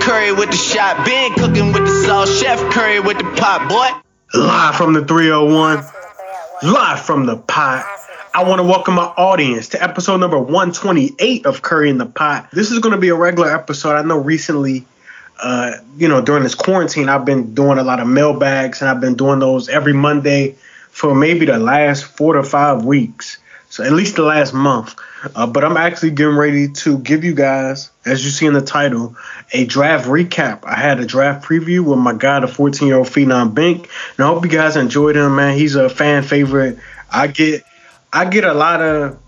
Curry with the shot, been cooking with the sauce, Chef Curry with the pot, boy. Live from the 301, live from the pot. I want to welcome my audience to episode number 128 of Curry in the Pot. This is going to be a regular episode. I know recently, uh, you know, during this quarantine, I've been doing a lot of mailbags and I've been doing those every Monday for maybe the last four to five weeks. So at least the last month. Uh, but I'm actually getting ready to give you guys, as you see in the title, a draft recap. I had a draft preview with my guy, the 14 year old Phenom Bink. And I hope you guys enjoyed him, man. He's a fan favorite. I get I get a lot of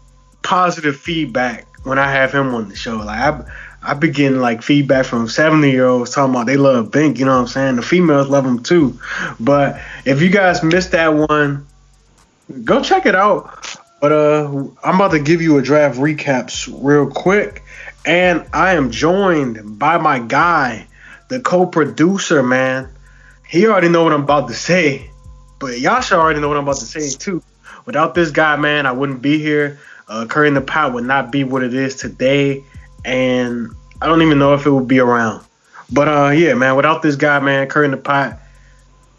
positive feedback when I have him on the show. Like I, I be getting like feedback from 70 year olds talking about they love Bink. You know what I'm saying? The females love him too. But if you guys missed that one, go check it out. But uh, I'm about to give you a draft recaps real quick, and I am joined by my guy, the co-producer. Man, he already know what I'm about to say, but should already know what I'm about to say too. Without this guy, man, I wouldn't be here. Uh, Curry in the Pot would not be what it is today, and I don't even know if it would be around. But uh, yeah, man, without this guy, man, Curry in the Pot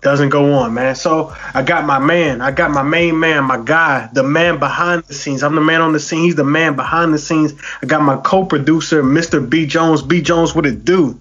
doesn't go on, man. So I got my man, I got my main man, my guy, the man behind the scenes. I'm the man on the scene. He's the man behind the scenes. I got my co-producer, Mr. B Jones. B Jones, what it do?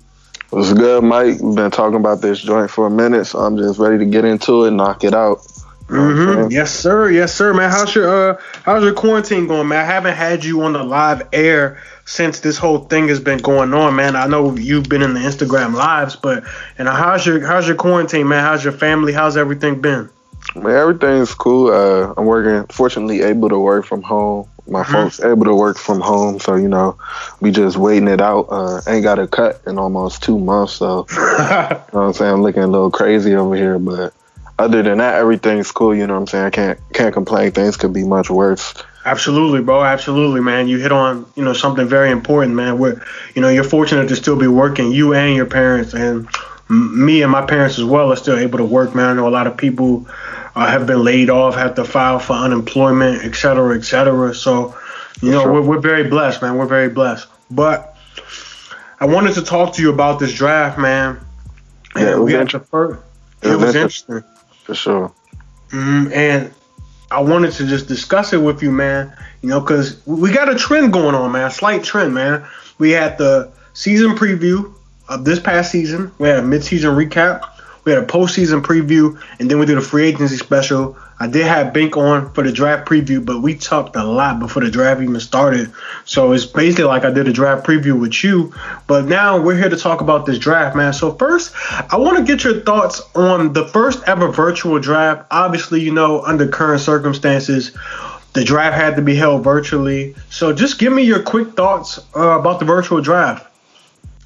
What's good, Mike? We've been talking about this joint for a minute, so I'm just ready to get into it, knock it out. Mm-hmm. Yes, sir. Yes, sir, man. How's your uh how's your quarantine going, man? I haven't had you on the live air since this whole thing has been going on, man. I know you've been in the Instagram lives, but and how's your how's your quarantine, man? How's your family? How's everything been? Man, everything's cool. Uh, I'm working. Fortunately, able to work from home. My mm-hmm. folks able to work from home, so you know, we just waiting it out. Uh, ain't got a cut in almost two months, so you know what I'm saying. I'm looking a little crazy over here, but other than that, everything's cool. You know what I'm saying? I can't can't complain. Things could be much worse. Absolutely, bro. Absolutely, man. You hit on you know something very important, man. Where you know you're fortunate to still be working. You and your parents, and me and my parents as well, are still able to work, man. I know a lot of people uh, have been laid off, have to file for unemployment, et cetera, et cetera. So, you know, sure. we're, we're very blessed, man. We're very blessed. But I wanted to talk to you about this draft, man. Yeah, we got the first. It, it was interesting for sure. Mm, and I wanted to just discuss it with you, man. You know, because we got a trend going on, man. A slight trend, man. We had the season preview of this past season. We had a mid-season recap. We had a postseason preview, and then we did a free agency special. I did have Bink on for the draft preview, but we talked a lot before the draft even started. So it's basically like I did a draft preview with you. But now we're here to talk about this draft, man. So first, I want to get your thoughts on the first ever virtual draft. Obviously, you know, under current circumstances, the draft had to be held virtually. So just give me your quick thoughts uh, about the virtual draft.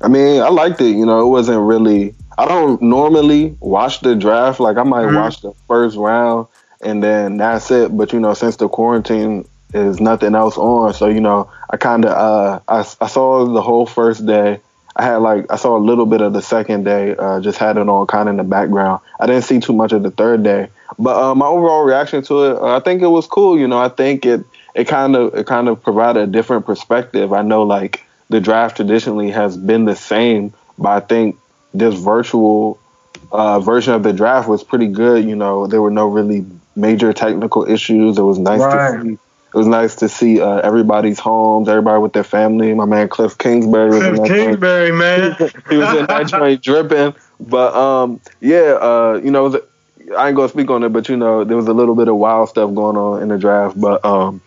I mean, I liked it. You know, it wasn't really I don't normally watch the draft. Like I might mm-hmm. watch the first round and then that's it. But you know, since the quarantine is nothing else on, so you know, I kind of uh, I I saw the whole first day. I had like I saw a little bit of the second day. Uh, just had it on kind of in the background. I didn't see too much of the third day, but uh, my overall reaction to it, uh, I think it was cool. You know, I think it it kind of it kind of provided a different perspective. I know like the draft traditionally has been the same, but I think this virtual uh, version of the draft was pretty good. You know, there were no really major technical issues. It was nice right. to see. It was nice to see uh, everybody's homes, everybody with their family. My man Cliff Kingsbury was Cliff Kingsbury, man. he was in that joint dripping. But um, yeah, uh, you know, I ain't gonna speak on it, but you know, there was a little bit of wild stuff going on in the draft. But um,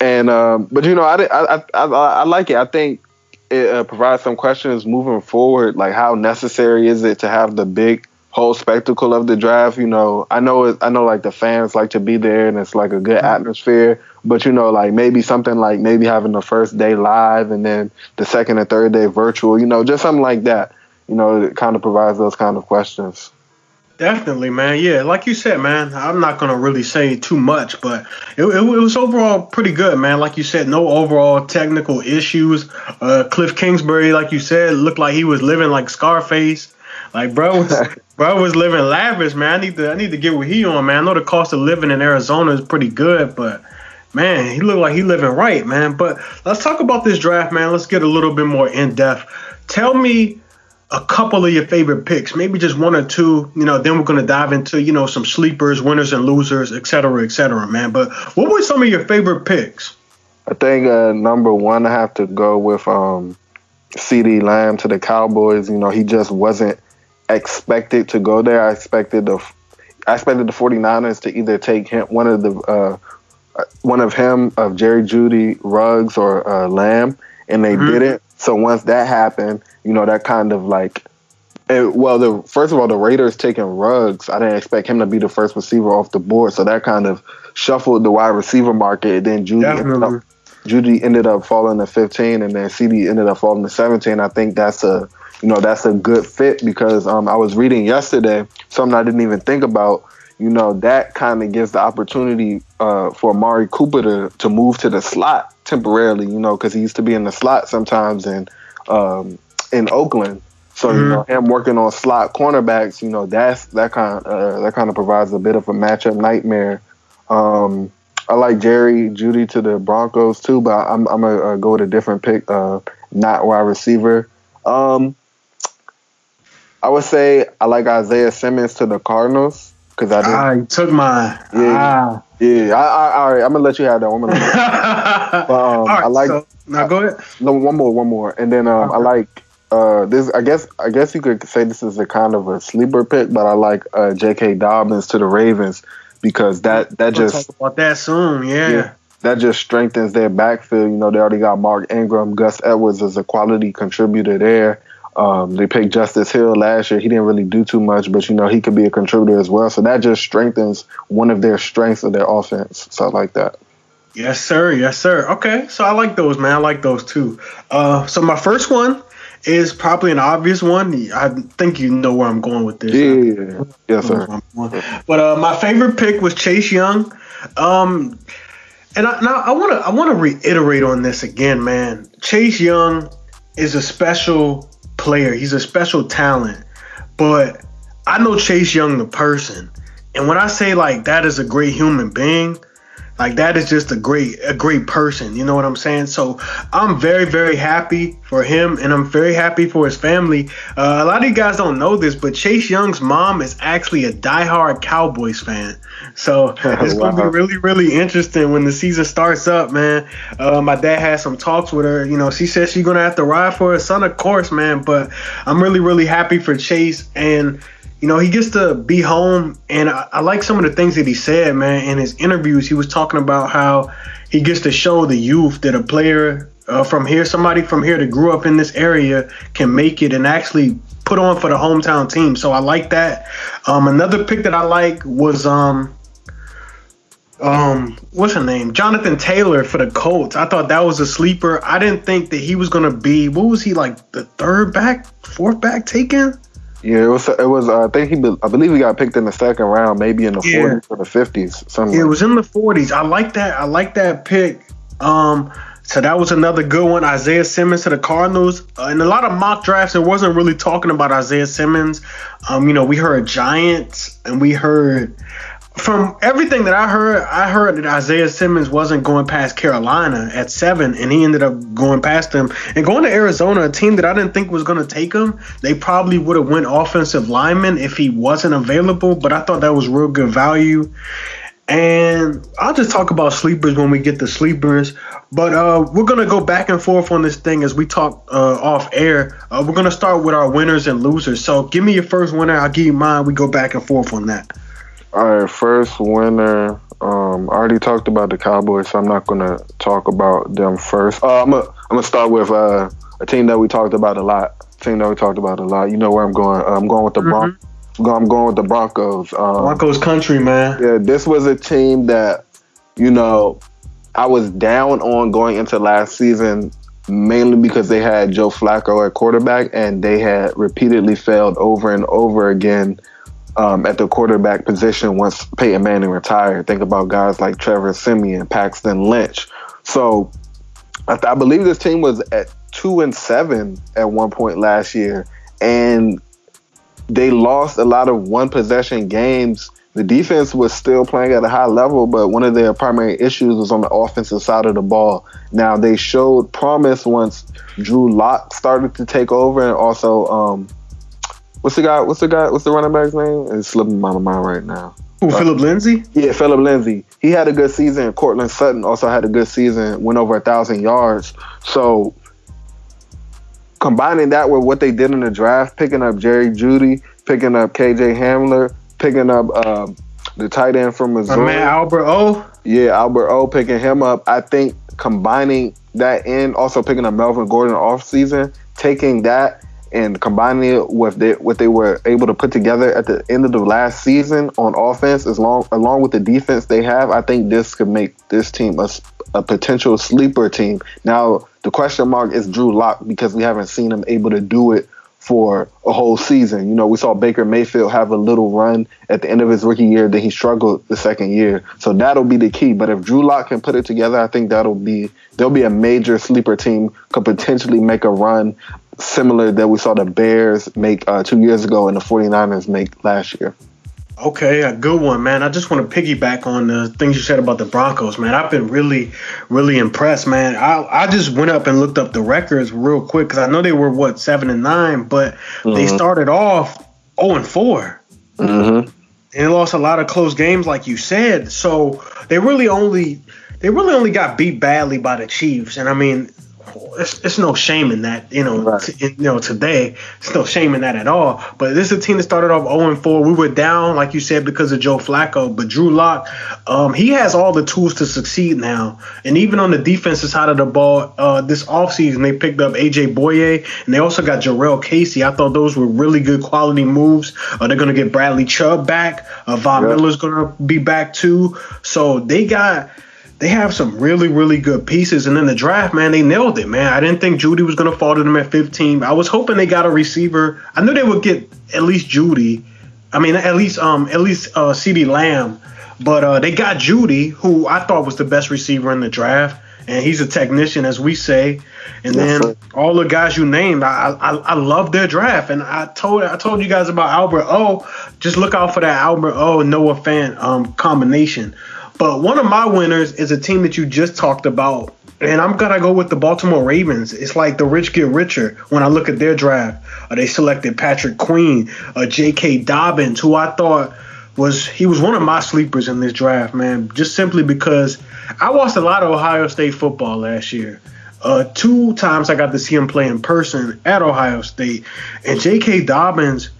and um, but you know, I I I, I, I like it. I think it uh, provides some questions moving forward, like how necessary is it to have the big whole spectacle of the draft? You know, I know it, I know like the fans like to be there and it's like a good atmosphere, but you know, like maybe something like maybe having the first day live and then the second and third day virtual. You know, just something like that. You know, it kind of provides those kind of questions. Definitely, man. Yeah, like you said, man. I'm not gonna really say too much, but it, it, it, was overall pretty good, man. Like you said, no overall technical issues. Uh, Cliff Kingsbury, like you said, looked like he was living like Scarface. Like bro was bro was living lavish, man. I need to I need to get what he on, man. I know the cost of living in Arizona is pretty good, but man, he looked like he living right, man. But let's talk about this draft, man. Let's get a little bit more in depth. Tell me a couple of your favorite picks, maybe just one or two. You know, then we're gonna dive into you know some sleepers, winners and losers, et cetera, et cetera, man. But what were some of your favorite picks? I think uh, number one, I have to go with um, CeeDee Lamb to the Cowboys. You know, he just wasn't expected to go there. I expected the I expected the 49ers to either take him one of the uh, one of him of Jerry Jeudy, Ruggs, or uh, Lamb, and they mm-hmm. didn't. So once that happened, you know, that kind of like, it, well, the first of all, the Raiders taking Ruggs. I didn't expect him to be the first receiver off the board, so that kind of shuffled the wide receiver market. And then Jeudy, ended up, Jeudy ended up falling to 15, and then CeeDee ended up falling to 17. I think that's a you know that's a good fit because um, I was reading yesterday something I didn't even think about. You know that kind of gives the opportunity uh, for Amari Cooper to to move to the slot temporarily. You know because he used to be in the slot sometimes in um, in Oakland. So mm-hmm. you know him working on slot cornerbacks. You know that's that kind uh, that kind of provides a bit of a matchup nightmare. Um, I like Jerry Jeudy to the Broncos too, but I'm I'm gonna uh, go with a different pick, uh, not wide receiver. Um, I would say I like Isaiah Simmons to the Cardinals because I ah, you took my yeah ah. yeah. I, I, all right, I'm gonna let you have that. one. but um, right, I like so, now go ahead. No, one more, one more, and then um, okay. I like uh, this. I guess I guess you could say this is a kind of a sleeper pick, but I like uh, J.K. Dobbins to the Ravens because that that we'll just talk about that soon. Yeah. yeah. That just strengthens their backfield. You know, they already got Mark Ingram, Gus Edwards as a quality contributor there. Um, they picked Justice Hill last year. He didn't really do too much, but you know he could be a contributor as well. So that just strengthens one of their strengths of their offense. So I like that. Yes, sir. Yes, sir. Okay, so I like those, man. I like those too. Uh, so my first one is probably an obvious one. I think you know where I'm going with this. Yeah. Yes, sir. But uh, my favorite pick was Chase Young. Um, and I, now I want to I want to reiterate on this again, man. Chase Young is a special player. He's a special talent. But I know Chase Young the person. And when I say like that is a great human being, like that is just a great a great person. You know what I'm saying? So I'm very very happy for him, and I'm very happy for his family. Uh, a lot of you guys don't know this, but Chase Young's mom is actually a diehard Cowboys fan. So it's wow. gonna be really really interesting when the season starts up, man. Uh, my dad had some talks with her. You know, she said she's gonna have to ride for her son, of course, man. But I'm really really happy for Chase and you know, he gets to be home, and I, I, like some of the things that he said, man. In his interviews, he was talking about how he gets to show the youth that a player uh, from here, somebody from here that grew up in this area, can make it and actually put on for the hometown team. So I like that. Um, another pick that I like was um, um, what's her name? Jonathan Taylor for the Colts. I thought that was a sleeper. I didn't think that he was gonna be. What was he like? The third back, fourth back taken? Yeah, it was. It was. Uh, I think he. I believe he got picked in the second round, maybe in the yeah. 40s or the 50s. Something. Yeah, it was in the 40s. I like that. I like that pick. Um, so that was another good one. Isaiah Simmons to the Cardinals. Uh, in a lot of mock drafts, it wasn't really talking about Isaiah Simmons. Um, you know, we heard Giants and we heard from everything that I heard, I heard that Isaiah Simmons wasn't going past Carolina at seven, and he ended up going past them and going to Arizona, a team that I didn't think was going to take him. They probably would have went offensive lineman if he wasn't available, but I thought that was real good value. And I'll just talk about sleepers when we get the sleepers. But uh, we're gonna go back and forth on this thing as we talk uh, off air. Uh, we're gonna start with our winners and losers. So give me your first winner. I'll give you mine. We go back and forth on that. All right, first winner. Um, I already talked about the Cowboys, so I'm not gonna talk about them first. Uh, I'm gonna I'm gonna start with uh, a team that we talked about a lot. Team that we talked about a lot. You know where I'm going. Uh, I'm going with the mm-hmm. Broncos. I'm going with the Broncos. Um, Broncos country, man. Yeah, this was a team that, you know, I was down on going into last season mainly because they had Joe Flacco at quarterback and they had repeatedly failed over and over again um, at the quarterback position once Peyton Manning retired. Think about guys like Trevor Siemian, Paxton Lynch. So I, th- I believe this team was at two and seven at one point last year, and they lost a lot of one possession games the defense was still playing at a high level, but one of their primary issues was on the offensive side of the ball. Now they showed promise once Drew Lock started to take over, and also um, what's the guy? What's the guy? What's the running back's name? It's slipping my mind right now. Who, Philip Lindsay? Yeah, Philip Lindsay. He had a good season. Courtland Sutton also had a good season, went over a thousand yards. So combining that with what they did in the draft, picking up Jerry Jeudy, picking up KJ Hamler, picking up uh, the tight end from Missouri. My man Albert O. Yeah, Albert O. Picking him up. I think combining that in, also picking up Melvin Gordon off season, taking that and combining it with what they were able to put together at the end of the last season on offense, as long along with the defense they have, I think this could make this team a, a potential sleeper team. Now the question mark is Drew Lock because we haven't seen him able to do it for a whole season. You know, we saw Baker Mayfield have a little run at the end of his rookie year, then he struggled the second year. So that'll be the key. But if Drew Lock can put it together, I think that'll be there'll be a major sleeper team could potentially make a run similar that we saw the Bears make uh, two years ago and the 49ers make last year. Okay, a good one, man. I just want to piggyback on the things you said about the Broncos, man. I've been really, really impressed, man. I I just went up and looked up the records real quick because I know they were what seven and nine, but mm-hmm. they started off zero oh and 4 mm-hmm. and they lost a lot of close games, like you said. So they really only they really only got beat badly by the Chiefs, and I mean it's, it's no shame in that, you know. Right. T- you know, today it's no shame in that at all. But this is a team that started off 0 and 4. We were down, like you said, because of Joe Flacco. But Drew Lock, um, he has all the tools to succeed now. And even on the defensive side of the ball, uh, this offseason they picked up AJ Bouye and they also got Jurrell Casey. I thought those were really good quality moves. Uh, they're gonna get Bradley Chubb back. Uh, Von yep. Miller's gonna be back too. So they got they have some really, really good pieces. And in the draft, man, they nailed it, man. I didn't think Jeudy was going to fall to them at 15. I was hoping they got a receiver. I knew they would get at least Jeudy. I mean, at least um, at least uh, CeeDee Lamb. But uh, they got Jeudy, who I thought was the best receiver in the draft. And he's a technician, as we say. And then all the guys you named, I, I I love their draft. And I told I told you guys about Albert O. Just look out for that Albert O. Noah Fant um, combination. But one of my winners is a team that you just talked about. And I'm gonna go with the Baltimore Ravens. It's like the rich get richer when I look at their draft. Uh, they selected Patrick Queen, uh, J.K. Dobbins, who I thought was he was one of my sleepers in this draft, man. Just simply because I watched a lot of Ohio State football last year. Uh, two times I got to see him play in person at Ohio State, and J.K. Dobbins,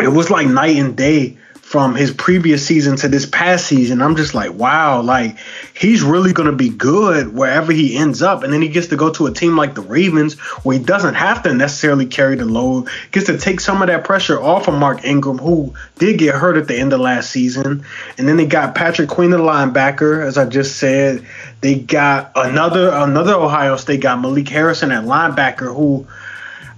it was like night and day from his previous season to this past season. I'm just like, wow, like he's really going to be good wherever he ends up. And then he gets to go to a team like the Ravens where he doesn't have to necessarily carry the load, gets to take some of that pressure off of Mark Ingram, who did get hurt at the end of last season. And then they got Patrick Queen, the linebacker, as I just said. They got another another Ohio State got Malik Harrison at linebacker, who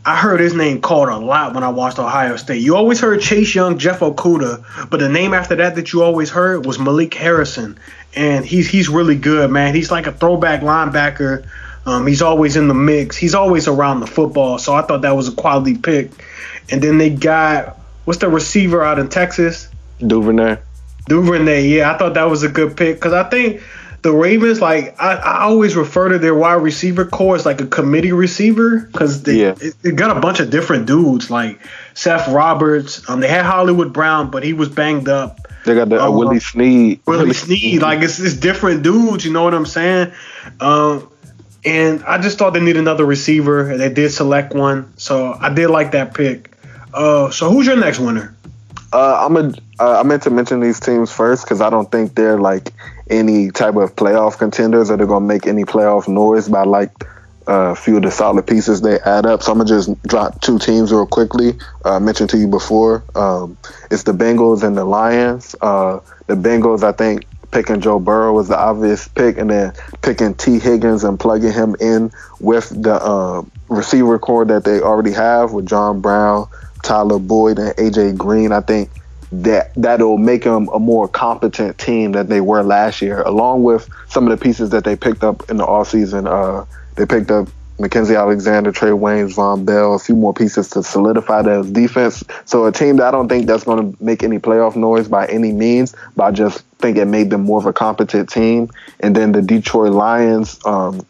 I heard his name called a lot when I watched Ohio State. You always heard Chase Young, Jeff Okudah, but the name after that that you always heard was Malik Harrison, and he's he's really good, man. He's like a throwback linebacker. Um, he's always in the mix. He's always around the football, so I thought that was a quality pick. And then they got what's the receiver out in Texas? Duvernay. Duvernay, yeah, I thought that was a good pick because I think the Ravens, like I, I always refer to their wide receiver core as like a committee receiver because they, yeah. they got a bunch of different dudes like Seth Roberts. Um, they had Hollywood Brown, but he was banged up. They got the uh, um, Willie Snead. Willie Snead, like it's, it's different dudes. You know what I'm saying? Um, and I just thought they need another receiver. They did select one, so I did like that pick. Uh, so who's your next winner? Uh, I'm a. Uh, I meant to mention these teams first because I don't think they're like any type of playoff contenders or they're gonna make any playoff noise by like a few of the solid pieces they add up. So I'm gonna just drop two teams real quickly. Uh, I mentioned to you before. Um, it's the Bengals and the Lions. Uh, the Bengals, I think, picking Joe Burrow was the obvious pick, and then picking Tee Higgins and plugging him in with the uh, receiver core that they already have with John Brown, Tyler Boyd, and AJ Green. I think that that'll make them a more competent team than they were last year, along with some of the pieces that they picked up in the offseason. Uh, they picked up Mackensie Alexander, Trae Waynes, Vonn Bell, a few more pieces to solidify their defense. So a team that I don't think that's going to make any playoff noise by any means, but I just think it made them more of a competent team. And then the Detroit Lions um,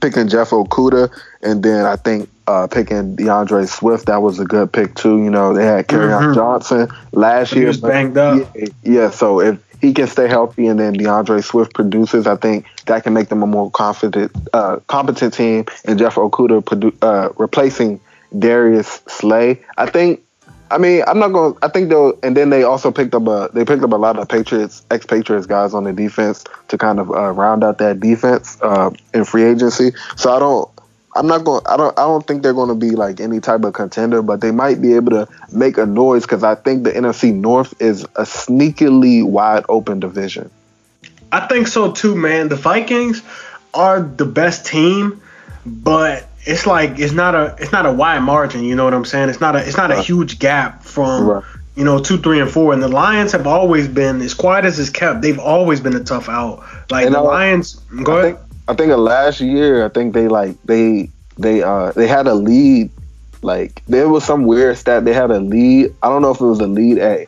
picking Jeff Okudah, and then I think uh, picking DeAndre Swift. That was a good pick too. You know, they had Kerryon mm-hmm. Johnson last year. He was banged up. Yeah, yeah, so if he can stay healthy and then DeAndre Swift produces, I think that can make them a more confident, uh, competent team. And Jeff Okudah produ- uh, replacing Darius Slay. I think. I mean, I'm not going. to I think they'll. And then they also picked up a. They picked up a lot of Patriots, ex-Patriots guys on the defense to kind of uh, round out that defense uh, in free agency. So I don't. I'm not going. I don't. I don't think they're going to be like any type of contender, but they might be able to make a noise because I think the NFC North is a sneakily wide open division. I think so too, man. The Vikings are the best team, but it's like it's not a it's not a wide margin. You know what I'm saying? It's not a it's not a huge gap from right. you know two, three, and four. And the Lions have always been as quiet as it's kept. They've always been a tough out. Like and the I, Lions. Go I ahead. Think, I think last year, I think they like they they uh they had a lead. Like there was some weird stat. They had a lead. I don't know if it was a lead at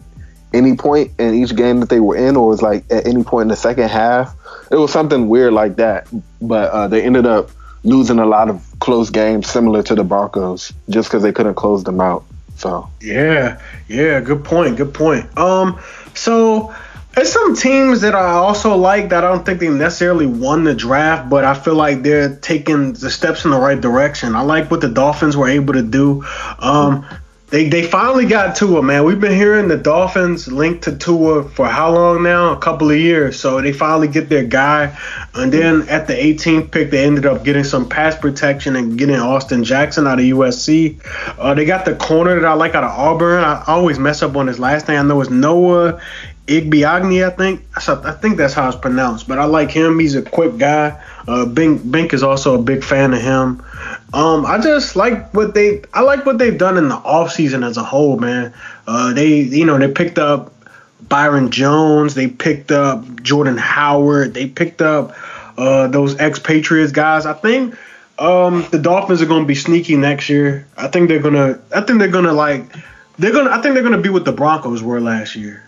any point in each game that they were in, or it was like at any point in the second half. It was something weird like that. But uh, they ended up losing a lot of close games, similar to the Broncos, just because they couldn't close them out. So yeah, yeah, good point, good point. Um, so there's some teams that I also like that I don't think they necessarily won the draft, but I feel like they're taking the steps in the right direction. I like what the Dolphins were able to do. Um, they they finally got Tua, man. We've been hearing the Dolphins linked to Tua for how long now? A couple of years. So they finally get their guy. And then at the 18th pick, they ended up getting some pass protection and getting Austin Jackson out of USC. Uh, they got the corner that I like out of Auburn. I always mess up on his last name. I know it's Noah Igbiagni, I think. I think that's how it's pronounced. But I like him. He's a quick guy. Uh, Bink Bink is also a big fan of him. Um, I just like what they. I like what they've done in the offseason as a whole, man. Uh, they, you know, they picked up Byron Jones. They picked up Jordan Howard. They picked up uh, those ex-Patriots guys. I think um, the Dolphins are going to be sneaky next year. I think they're gonna. I think they're gonna like. They're gonna. I think they're gonna be what the Broncos were last year.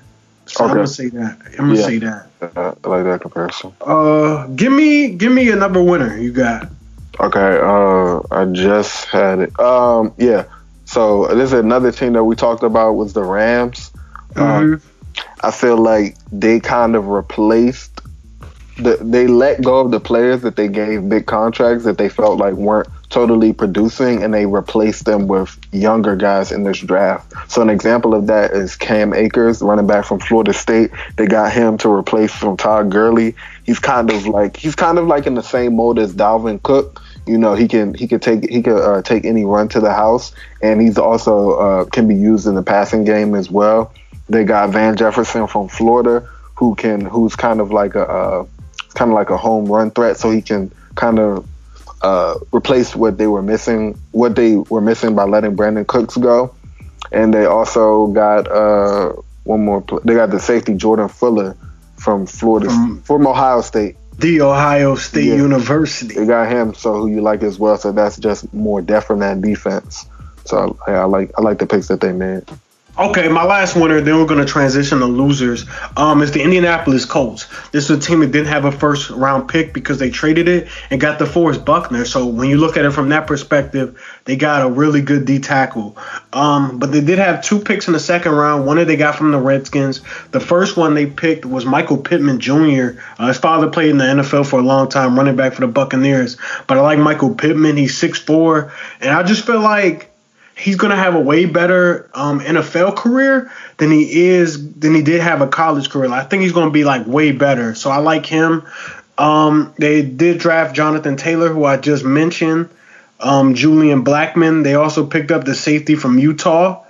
So okay. I'm gonna say that. I'm gonna yeah. say that. Uh, I like that comparison. Uh, give me give me another winner. You got. Okay. Uh, I just had it. Um, yeah. So this is another team that we talked about was the Rams. Um, mm-hmm. Um, I feel like they kind of replaced. The, they let go of the players that they gave big contracts that they felt like weren't totally producing and they replaced them with younger guys in this draft. So an example of that is Cam Akers, running back from Florida State. They got him to replace from Todd Gurley. He's kind of like he's kind of like in the same mode as Dalvin Cook. You know, he can he can take he can uh, take any run to the house, and he's also uh, can be used in the passing game as well. They got Van Jefferson from Florida, who can who's kind of like a uh, kind of like a home run threat, so he can kind of uh, replace what they were missing, what they were missing by letting Brandon Cooks go, and they also got uh, one more. They got the safety Jordan Fuller from Florida, from, from Ohio State. The Ohio State yeah. University. They got him, so who you like as well. So that's just more depth from that defense. So yeah, I like I like the picks that they made. Okay, my last winner. Then we're going to transition to losers. Um, is the Indianapolis Colts. This is a team that didn't have a first round pick because they traded it and got DeForest Buckner. So when you look at it from that perspective, they got a really good D tackle. Um, but they did have two picks in the second round. One that they got from the Redskins. The first one they picked was Michael Pittman Jr. Uh, his father played in the NFL for a long time, running back for the Buccaneers. But I like Michael Pittman. He's 6'4", and I just feel like he's going to have a way better um, NFL career than he is than he did have a college career. I think he's going to be like way better. So I like him. Um, they did draft Jonathan Taylor, who I just mentioned. Um, Julian Blackmon. They also picked up the safety from Utah.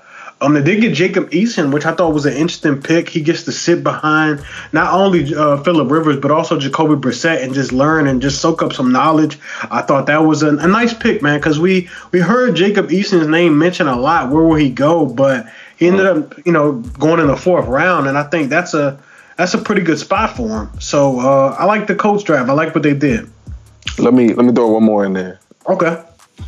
Um, they did get Jacob Eason, which I thought was an interesting pick. He gets to sit behind not only uh, Philip Rivers but also Jacoby Brissett and just learn and just soak up some knowledge. I thought that was a, a nice pick, man, because we we heard Jacob Eason's name mentioned a lot. Where will he go? But he ended up, you know, going in the fourth round, and I think that's a that's a pretty good spot for him. So uh, I like the Colts draft. I like what they did. Let me let me throw one more in there. Okay.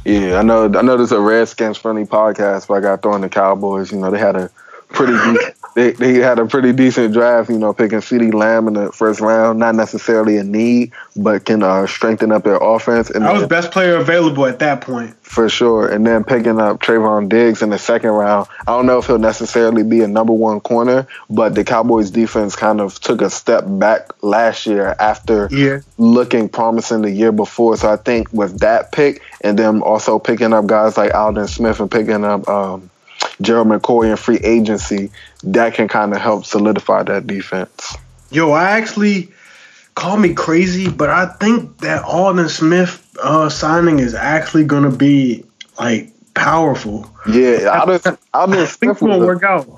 Yeah, I know. I know. There's a Redskins friendly podcast, but I got throwing the Cowboys. You know, they had a pretty they they had a pretty decent draft. You know, picking CeeDee Lamb in the first round, not necessarily a need, but can uh, strengthen up their offense. And I was then, best player available at that point for sure. And then picking up Trevon Diggs in the second round. I don't know if he'll necessarily be a number one corner, but the Cowboys defense kind of took a step back last year after yeah. looking promising the year before. So I think with that pick and then also picking up guys like Aldon Smith and picking up um, Gerald McCoy in free agency, that can kind of help solidify that defense. Yo, I actually call me crazy, but I think that Aldon Smith uh, signing is actually going to be like powerful. Yeah, Aldon, Aldon Smith to work out.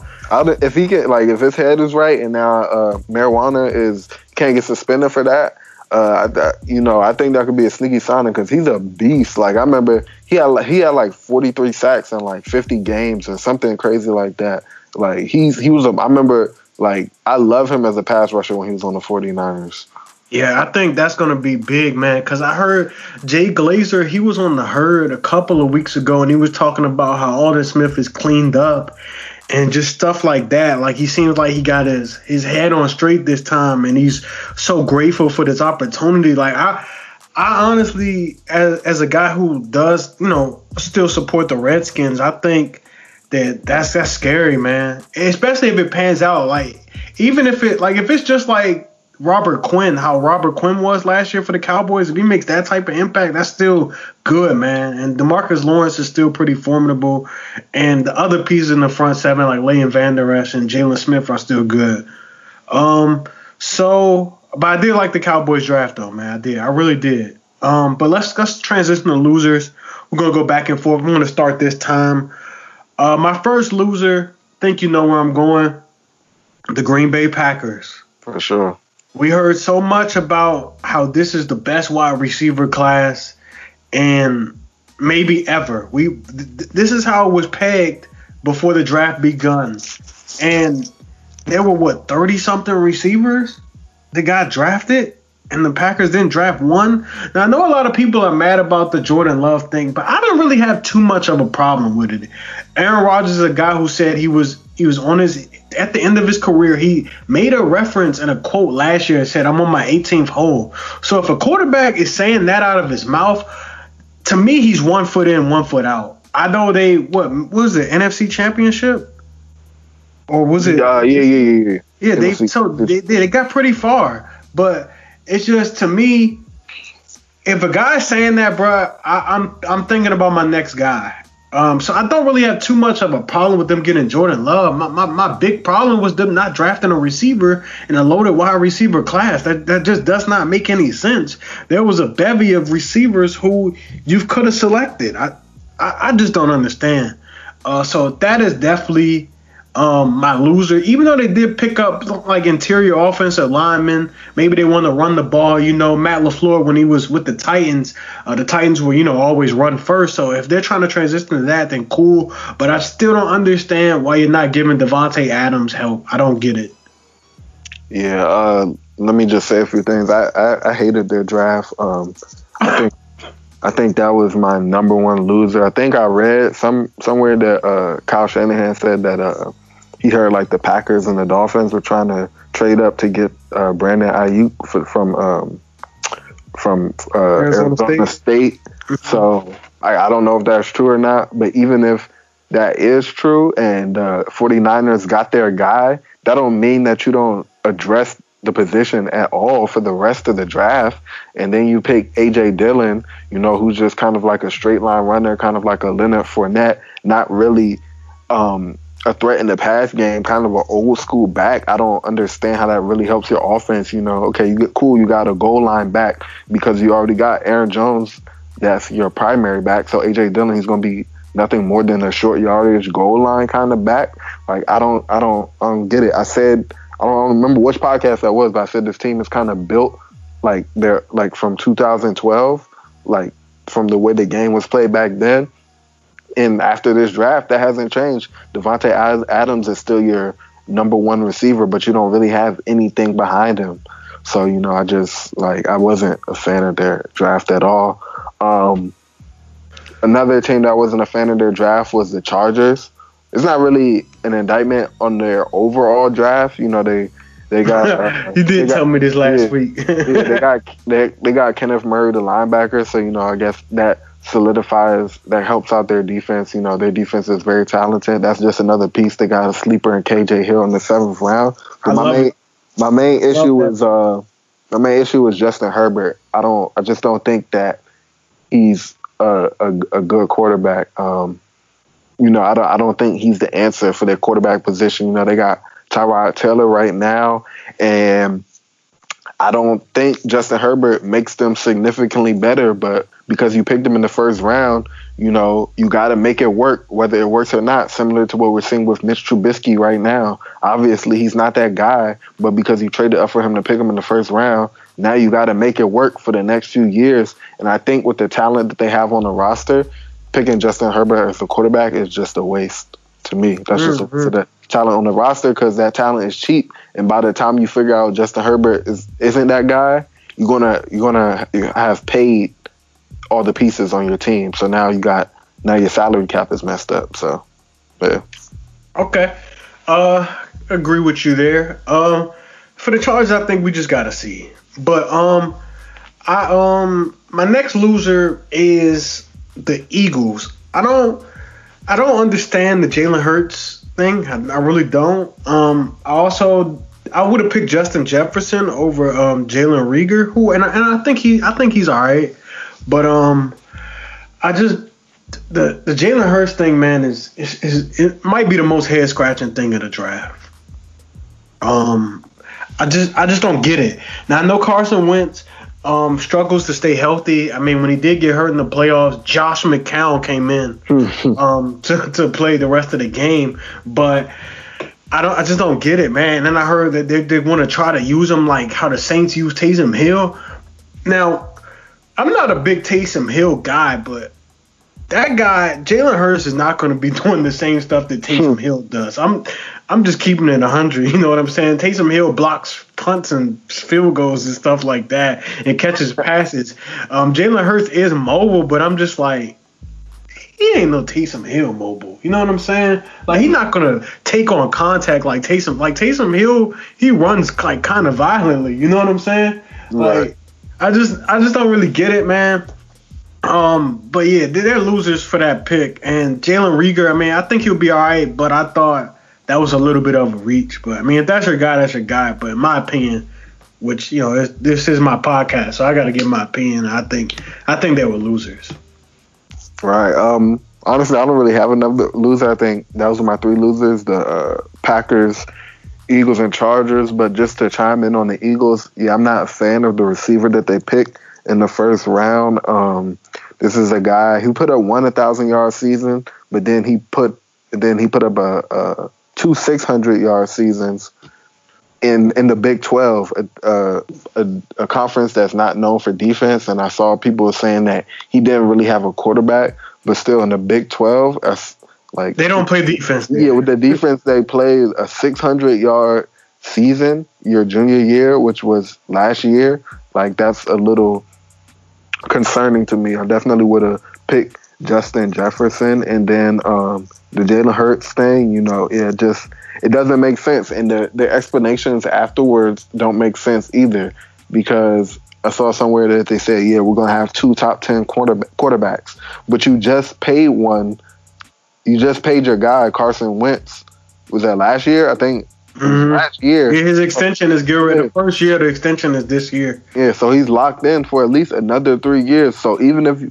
If he get like if his head is right and now uh, marijuana is can't get suspended for that, uh, that, you know, I think that could be a sneaky signing because he's a beast. Like I remember, he had he had like 43 sacks in like 50 games or something crazy like that. Like he's he was a. I remember like I love him as a pass rusher when he was on the 49ers. Yeah, I think that's gonna be big, man. Cause I heard Jay Glazer, he was on the herd a couple of weeks ago, and he was talking about how Aldon Smith is cleaned up, and just stuff like that. Like he seems like he got his his head on straight this time, and he's so grateful for this opportunity. Like I, I honestly, as as a guy who does, you know, still support the Redskins, I think that that's that's scary, man. Especially if it pans out. Like even if it like if it's just like Robert Quinn, how Robert Quinn was last year for the Cowboys, if he makes that type of impact, that's still good, man. And Demarcus Lawrence is still pretty formidable. And the other pieces in the front seven, like Leighton Vander Esch and Jaylon Smith, are still good. Um, so, but I did like the Cowboys draft, though, man. I did. I really did. Um, but let's let's transition to losers. We're gonna go back and forth. I'm gonna start this time. Uh, my first loser, I think you know where I'm going. The Green Bay Packers. For sure. We heard so much about how this is the best wide receiver class and maybe ever. We th- this is how it was pegged before the draft begun. And there were what 30 something receivers that got drafted and the Packers didn't draft one. Now I know a lot of people are mad about the Jordan Love thing, but I don't really have too much of a problem with it. Aaron Rodgers is a guy who said he was he was on his at the end of his career. He made a reference in a quote last year and said, "I'm on my 18th hole." So if a quarterback is saying that out of his mouth, to me he's one foot in, one foot out. I know they what, what was it NFC Championship or was it? Uh, yeah, yeah, yeah, yeah. Yeah, they so they, they got pretty far, but it's just to me, if a guy's saying that, bro, I, am I'm, I'm thinking about my next guy. Um, so I don't really have too much of a problem with them getting Jordan Love. My, my, my big problem was them not drafting a receiver in a loaded wide receiver class. That that just does not make any sense. There was a bevy of receivers who you could have selected. I, I, I just don't understand. Uh, so that is definitely um, my loser. Even though they did pick up like interior offensive linemen, maybe they want to run the ball. You know, Matt LaFleur when he was with the Titans, uh, the Titans were you know always run first. So if they're trying to transition to that, then cool. But I still don't understand why you're not giving Davante Adams help. I don't get it. Yeah, uh, let me just say a few things. I I, I hated their draft. Um, I think. I think that was my number one loser. I think I read some somewhere that uh, Kyle Shanahan said that uh, he heard like the Packers and the Dolphins were trying to trade up to get uh, Brandon Aiyuk for, from um, from uh, Arizona, Arizona, State. State. So I, I, don't know if that's true or not, but even if that is true and uh, 49ers got their guy, that don't mean that you don't address the position at all for the rest of the draft. And then you pick AJ Dillon, you know, who's just kind of like a straight line runner, kind of like a Leonard Fournette, not really um, a threat in the pass game, kind of an old school back. I don't understand how that really helps your offense. You know, okay, you get cool, you got a goal line back because you already got Aaron Jones, that's your primary back. So AJ Dillon, he's going to be nothing more than a short yardage goal line kind of back. Like I don't, I don't, I don't get it. I said I don't remember which podcast that was, but I said this team is kind of built like they're like from 2012, like from the way the game was played back then and after this draft, that hasn't changed. Davante Adams is still your number one receiver, but you don't really have anything behind him. So you know, I just like I wasn't a fan of their draft at all. Um, Another team that wasn't a fan of their draft was the Chargers. It's not really an indictment on their overall draft. You know, they they got. Uh, you did tell got, me this last yeah, week. yeah, they got they, they got Kenneth Murray, the linebacker. So you know, I guess that solidifies that helps out their defense. You know, their defense is very talented. That's just another piece. They got a sleeper in KJ Hill in the seventh round. My main it. my main issue was uh my main issue was Justin Herbert. I don't I just don't think that he's a a, a good quarterback. Um, you know, I don't I don't think he's the answer for their quarterback position. You know, they got Tyrod Taylor right now, and I don't think Justin Herbert makes them significantly better, but because you picked him in the first round, you know, you got to make it work, whether it works or not, similar to what we're seeing with Mitch Trubisky right now. Obviously, he's not that guy, but because you traded up for him to pick him in the first round, now you got to make it work for the next few years. And I think with the talent that they have on the roster, picking Justin Herbert as a quarterback is just a waste to me. That's mm-hmm. just a waste of the talent on the roster because that talent is cheap. And by the time you figure out Justin Herbert is isn't that guy, you're gonna you're gonna have paid all the pieces on your team. So now you got now your salary cap is messed up. So yeah. Okay. Uh agree with you there. Um for the Chargers I think we just gotta see. But um I um my next loser is the Eagles. I don't I don't understand the Jalen Hurts thing. I, I really don't. Um I also I would have picked Justin Jefferson over um Jalen Reagor, who and I, and I think he I think he's all right. But um I just the the Jalen Hurts thing, man, is, is is it might be the most head scratching thing of the draft. Um, I just I just don't get it. Now I know Carson Wentz um struggles to stay healthy. I mean, when he did get hurt in the playoffs, Josh McCown came in um to to play the rest of the game, but. I don't. I just don't get it, man. And then I heard that they, they want to try to use him like how the Saints use Taysom Hill. Now, I'm not a big Taysom Hill guy, but that guy, Jalen Hurts, is not going to be doing the same stuff that Taysom Hill does. I'm, I'm just keeping it 100. You know what I'm saying? Taysom Hill blocks punts and field goals and stuff like that, and catches passes. Um, Jalen Hurts is mobile, but I'm just like, he ain't no Taysom Hill mobile. You know what I'm saying? Like he's not gonna take on contact like Taysom. Like Taysom Hill, he runs like kind of violently. You know what I'm saying? Like Right. I just I just don't really get it, man. Um, but yeah, they're losers for that pick. And Jalen Reagor, I mean, I think he'll be all right, but I thought that was a little bit of a reach. But I mean, if that's your guy, that's your guy. But in my opinion, which you know, this, this is my podcast, so I got to give my opinion. I think I think they were losers. Right. Um. Honestly, I don't really have another loser. I think those are my three losers: the uh, Packers, Eagles, and Chargers. But just to chime in on the Eagles, yeah, I'm not a fan of the receiver that they picked in the first round. Um, this is a guy who put up one a thousand yard season, but then he put then he put up a, a two six hundred yard seasons in in the Big Twelve, a, a, a conference that's not known for defense. And I saw people saying that he didn't really have a quarterback, but still in the Big Twelve, that's like They don't play defense. there. yeah, with the defense they played a 600 yard season your junior year, which was last year. Like that's a little concerning to me. I definitely would have picked Justin Jefferson, and then um, the Jalen Hurts thing. You know, it just it doesn't make sense, and the the explanations afterwards don't make sense either because. I saw somewhere that they said, "Yeah, we're gonna have two top ten quarterback, quarterbacks," but you just paid one you just paid your guy Carson Wentz. Was that last year? I think Mhm. last year. Yeah, his extension is good. The first year, the extension is this year. Yeah, so he's locked in for at least another three years. So even if,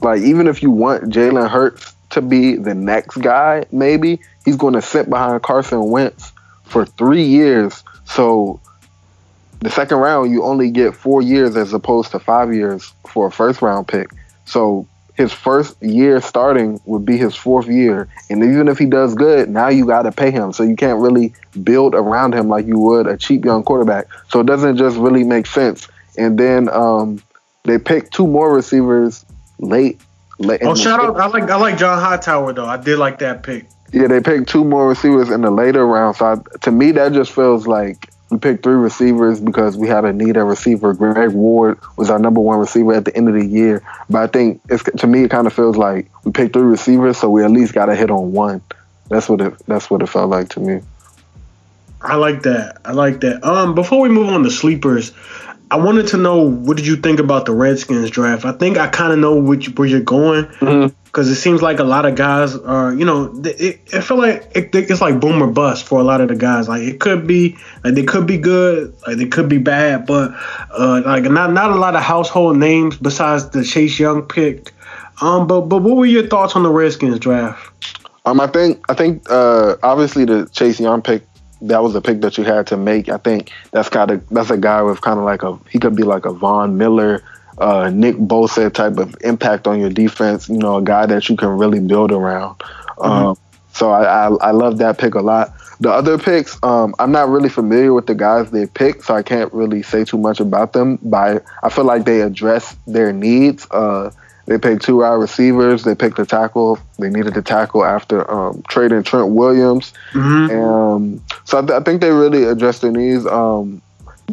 like, even if you want Jalen Hurts to be the next guy, maybe he's going to sit behind Carson Wentz for three years. So the second round, you only get four years as opposed to five years for a first round pick. So his first year starting would be his fourth year, and even if he does good, now you got to pay him. So you can't really build around him like you would a cheap young quarterback. So it doesn't just really make sense. And then um, they picked two more receivers late. late Oh, shout out! I like I like John Hightower though. I did like that pick. Yeah, they picked two more receivers in the later round. So I, to me, that just feels like we picked three receivers because we had a need a receiver. Greg Ward was our number one receiver at the end of the year, but I think it's to me it kind of feels like we picked three receivers, so we at least got to hit on one. That's what it that's what it felt like to me. I like that. I like that. Um, before we move on to sleepers, I wanted to know what did you think about the Redskins draft? I think I kind of know which, where you're going because mm-hmm. it seems like a lot of guys are, you know, it, it feel like it, it's like boom or bust for a lot of the guys. Like it could be, like they could be good, like they could be bad, but uh, like not not a lot of household names besides the Chase Young pick. Um, but but what were your thoughts on the Redskins draft? Um, I think I think uh, obviously the Chase Young pick that was a pick that you had to make. I think that's kind of that's a guy with kind of like a he could be like a Von Miller, uh, Nick Bosa type of impact on your defense. You know, a guy that you can really build around. Mm-hmm. Um, so I, I, I love that pick a lot. The other picks, um, I'm not really familiar with the guys they picked, so I can't really say too much about them. But I, I feel like they address their needs. Uh, they picked two wide receivers. They picked a tackle. They needed a tackle after um, trading Trent Williams. Mm-hmm. Um, so I, th- I, think they really addressed their needs. Um,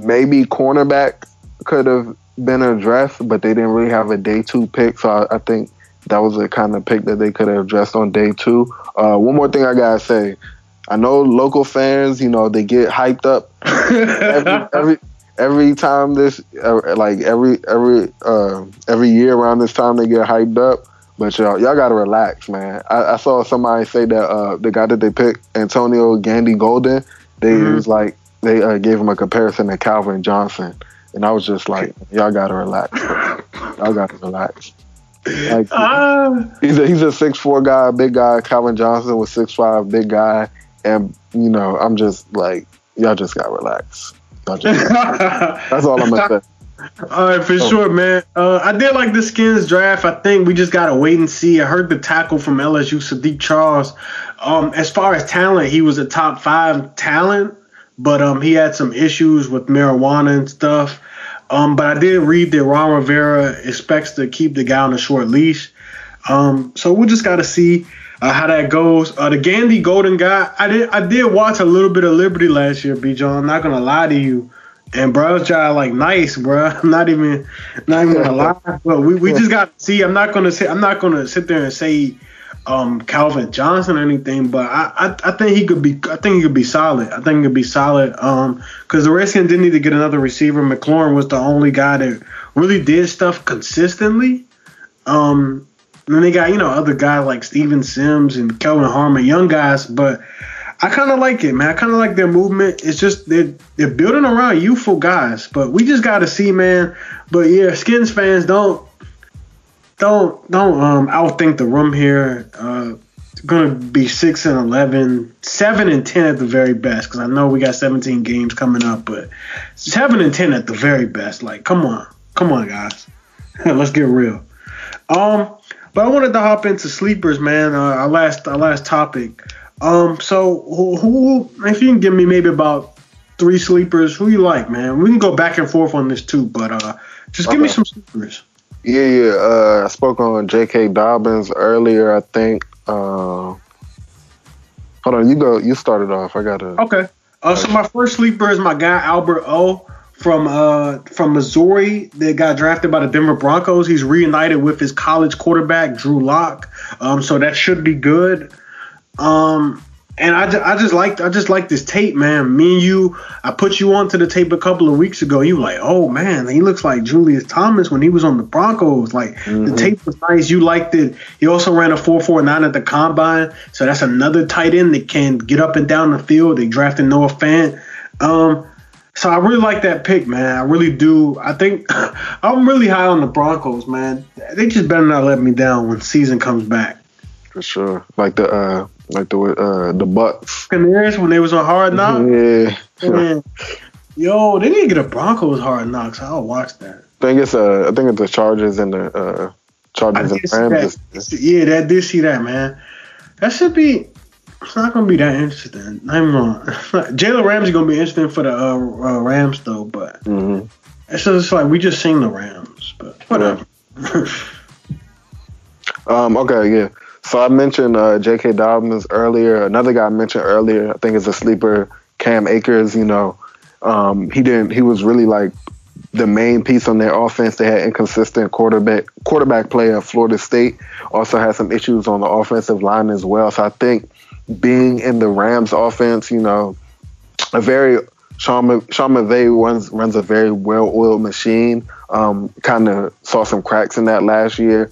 maybe cornerback could have been addressed, but they didn't really have a day two pick. So I, I think that was the kind of pick that they could have addressed on day two. Uh, one more thing I gotta say. I know local fans, you know, they get hyped up every, every every time this uh, like every every uh, every year around this time they get hyped up. But y'all, y'all gotta relax, man. I, I saw somebody say that uh, the guy that they picked, Antonio Gandy Golden, they mm-hmm. was like they uh, gave him a comparison to Calvin Johnson, and I was just like, y'all gotta relax. y'all gotta relax. Like uh, he's a he's a six four guy, big guy. Calvin Johnson was six five, big guy, and you know I'm just like y'all just gotta relax. That's all I'm gonna say. All right, for oh. sure, man. Uh, I did like the Skins draft. I think we just gotta wait and see. I heard the tackle from LSU, Saahdiq Charles. Um, as far as talent, he was a top five talent, but um, he had some issues with marijuana and stuff. Um, but I did read that Ron Rivera expects to keep the guy on a short leash. Um, so we just gotta see uh, how that goes. Uh, the Gandy Golden guy, I did I did watch a little bit of Liberty last year, B. John. I'm not gonna lie to you. And bro's job like nice, bro. I'm not even not even gonna lie. But we, we just got to see. I'm not gonna say I'm not gonna sit there and say um, Calvin Johnson or anything, but I, I, I think he could be I think he could be solid. I think he could be solid. Um, because the Redskins didn't need to get another receiver. McLaurin was the only guy that really did stuff consistently. Um, and then they got, you know, other guys like Steven Sims and Kelvin Harmon, young guys, but I kind of like it, man. I kind of like their movement. It's just they're, they're building around youthful guys, but we just got to see, man. But yeah, Skins fans don't don't don't um outthink the room here. Uh, gonna be six and 11, 7 and ten at the very best. Because I know we got seventeen games coming up, but seven and ten at the very best. Like, come on, come on, guys, let's get real. Um, but I wanted to hop into sleepers, man. Uh, our last our last topic. Um, so who, who, if you can give me maybe about three sleepers, who you like, man? We can go back and forth on this too, but uh, just give okay. me some sleepers. Yeah, yeah. Uh, I spoke on J.K. Dobbins earlier. I think. Uh, hold on, you go. You started off. I gotta. Okay. Uh, so my first sleeper is my guy Albert O from uh from Missouri that got drafted by the Denver Broncos. He's reunited with his college quarterback Drew Lock. Um, so that should be good. Um, and I, just, I just like I just like this tape, man. Me and you, I put you onto the tape a couple of weeks ago. You were like, oh man, he looks like Julius Thomas when he was on the Broncos. Like mm-hmm. the tape was nice. You liked it. He also ran a four four nine at the combine, so that's another tight end that can get up and down the field. They drafted Noah Fant. Um, so I really like that pick, man. I really do. I think I'm really high on the Broncos, man. They just better not let me down when season comes back. For sure, like the uh, like the uh, the Bucks. Canaries when they was on Hard Knocks. Yeah. Man. Yo, they didn't get a Broncos Hard Knocks. I'll watch that. I think it's uh, I think it's the Chargers and the uh, Chargers and Rams. That. Yeah, that did see that, man. That should be it's not gonna be that interesting. I'm wrong. Jalen Ramsey gonna be interesting for the uh, uh, Rams though, but mm-hmm. it's just like we just seen the Rams, but whatever. um. Okay. Yeah. So I mentioned uh, J.K. Dobbins earlier. Another guy I mentioned earlier, I think is a sleeper, Cam Akers. You know, Um, he didn't. He was really like the main piece on their offense. They had inconsistent quarterback quarterback play at Florida State. Also had some issues on the offensive line as well. So I think being in the Rams offense, you know, a very Sean, McVay runs runs a very well oiled machine. Um, kind of saw some cracks in that last year.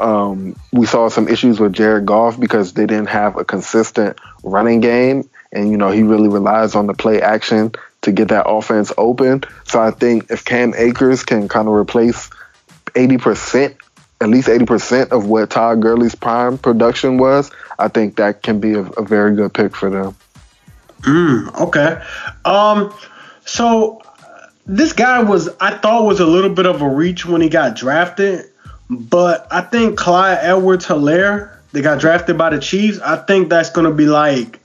Um, we saw some issues with Jared Goff because they didn't have a consistent running game, and you know he really relies on the play action to get that offense open. So I think if Cam Akers can kind of replace 80%, at least 80% of what Todd Gurley's prime production was, I think that can be a, a very good pick for them. Mm, okay. Um, so this guy was, I thought, was a little bit of a reach when he got drafted, but I think Clyde Edwards Helaire, they got drafted by the Chiefs. I think that's going to be like,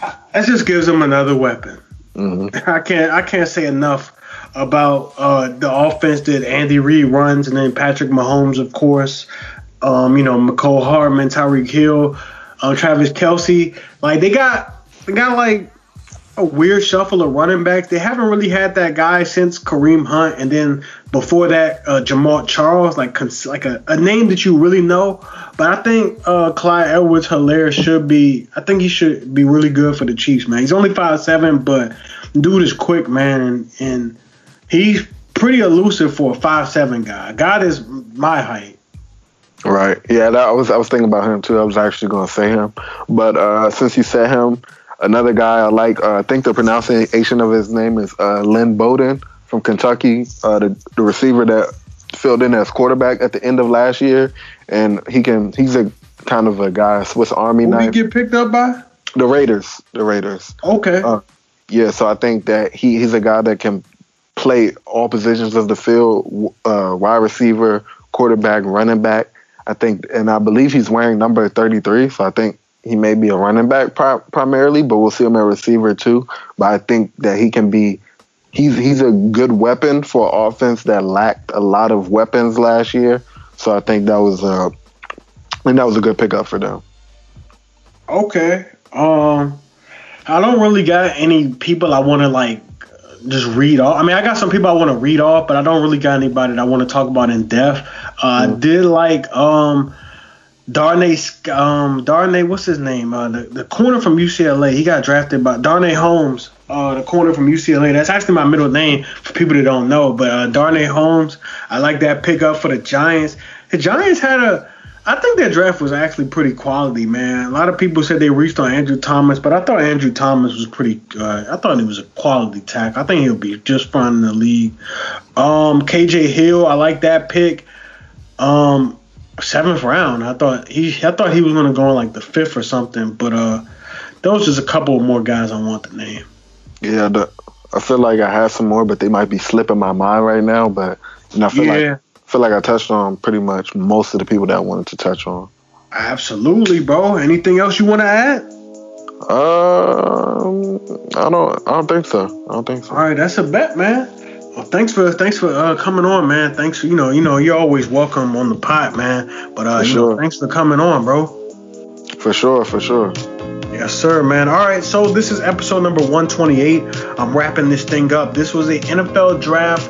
that just gives them another weapon. Mm-hmm. I can't I can't say enough about uh, the offense that Andy Reid runs, and then Patrick Mahomes, of course. Um, you know, Mecole Hardman, Tyreek Hill, uh, Travis Kelce. Like they got they got like a weird shuffle of running backs. They haven't really had that guy since Kareem Hunt, and then before that, uh, Jamaal Charles, like like a, a, name that you really know. But I think uh, Clyde Edwards Helaire should be. I think he should be really good for the Chiefs, man. He's only five seven, but dude is quick, man, and, and he's pretty elusive for a five seven guy. God is my height. Right. Yeah, that, I was I was thinking about him too. I was actually going to say him, but uh, since you said him, another guy I like. Uh, I think the pronunciation of his name is uh, Lynn Bowden from Kentucky, uh, the, the receiver that filled in as quarterback at the end of last year, and he can he's a kind of a guy Swiss Army Who knife. Who get picked up by? The Raiders. The Raiders. Okay. Uh, yeah, so I think that he, he's a guy that can play all positions of the field, uh, wide receiver, quarterback, running back. I think, and I believe he's wearing number 33, so I think he may be a running back pri- primarily, but we'll see him at receiver too. But I think that he can be. He's he's a good weapon for offense that lacked a lot of weapons last year. So I think that was a and that was a good pickup for them. Okay. Um, I don't really got any people I want to like just read off. I mean, I got some people I want to read off, but I don't really got anybody that I want to talk about in depth. Uh, mm. I did like um, Darnay, um, Darnay, what's his name? Uh, the, the corner from UCLA. He got drafted by Darnay Holmes, uh, the corner from UCLA. That's actually my middle name for people that don't know. But uh, Darnay Holmes, I like that pickup for the Giants. The Giants had a I think their draft was actually pretty quality, man. A lot of people said they reached on Andrew Thomas, but I thought Andrew Thomas was pretty. Uh, I thought he was a quality tack. I think he'll be just fine in the league. Um, KJ Hill, I like that pick. Um, seventh round. I thought he. I thought he was going to go in like the fifth or something, but uh, those just a couple more guys I want to name. Yeah, the, I feel like I have some more, but they might be slipping my mind right now. But you know, I feel yeah. like feel like I touched on pretty much most of the people that I wanted to touch on. Absolutely, bro. Anything else you want to add? Um, I don't. I don't think so. I don't think so. All right, that's a bet, man. Well, thanks for thanks for uh, coming on, man. Thanks for you know you know you're always welcome on the pot, man. But uh, sure. know, thanks for coming on, bro. For sure, for sure. Yes, sir, man. All right, so this is episode number 128. I'm wrapping this thing up. This was a NFL draft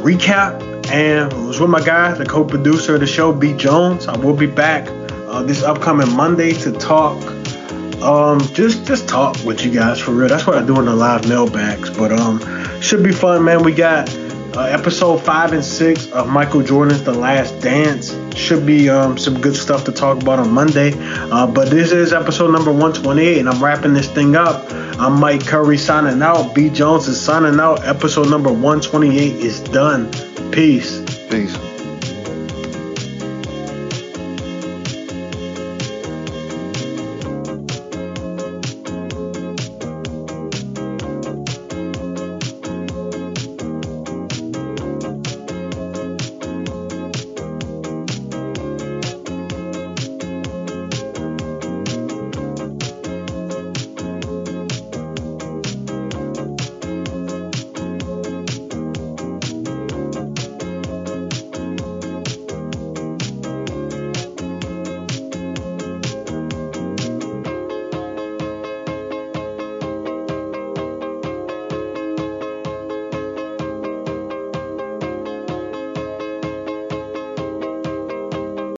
recap and it was with my guy, the co-producer of the show, B Jones. I will be back uh, this upcoming Monday to talk, um, just just talk with you guys for real. That's what I do in the live mailbags. But um, should be fun, man. We got uh, episode five and six of Michael Jordan's The Last Dance. Should be um, some good stuff to talk about on Monday. Uh, but this is episode number 128, and I'm wrapping this thing up. I'm Mike Curry signing out. B Jones is signing out. Episode number 128 is done. Peace. Peace.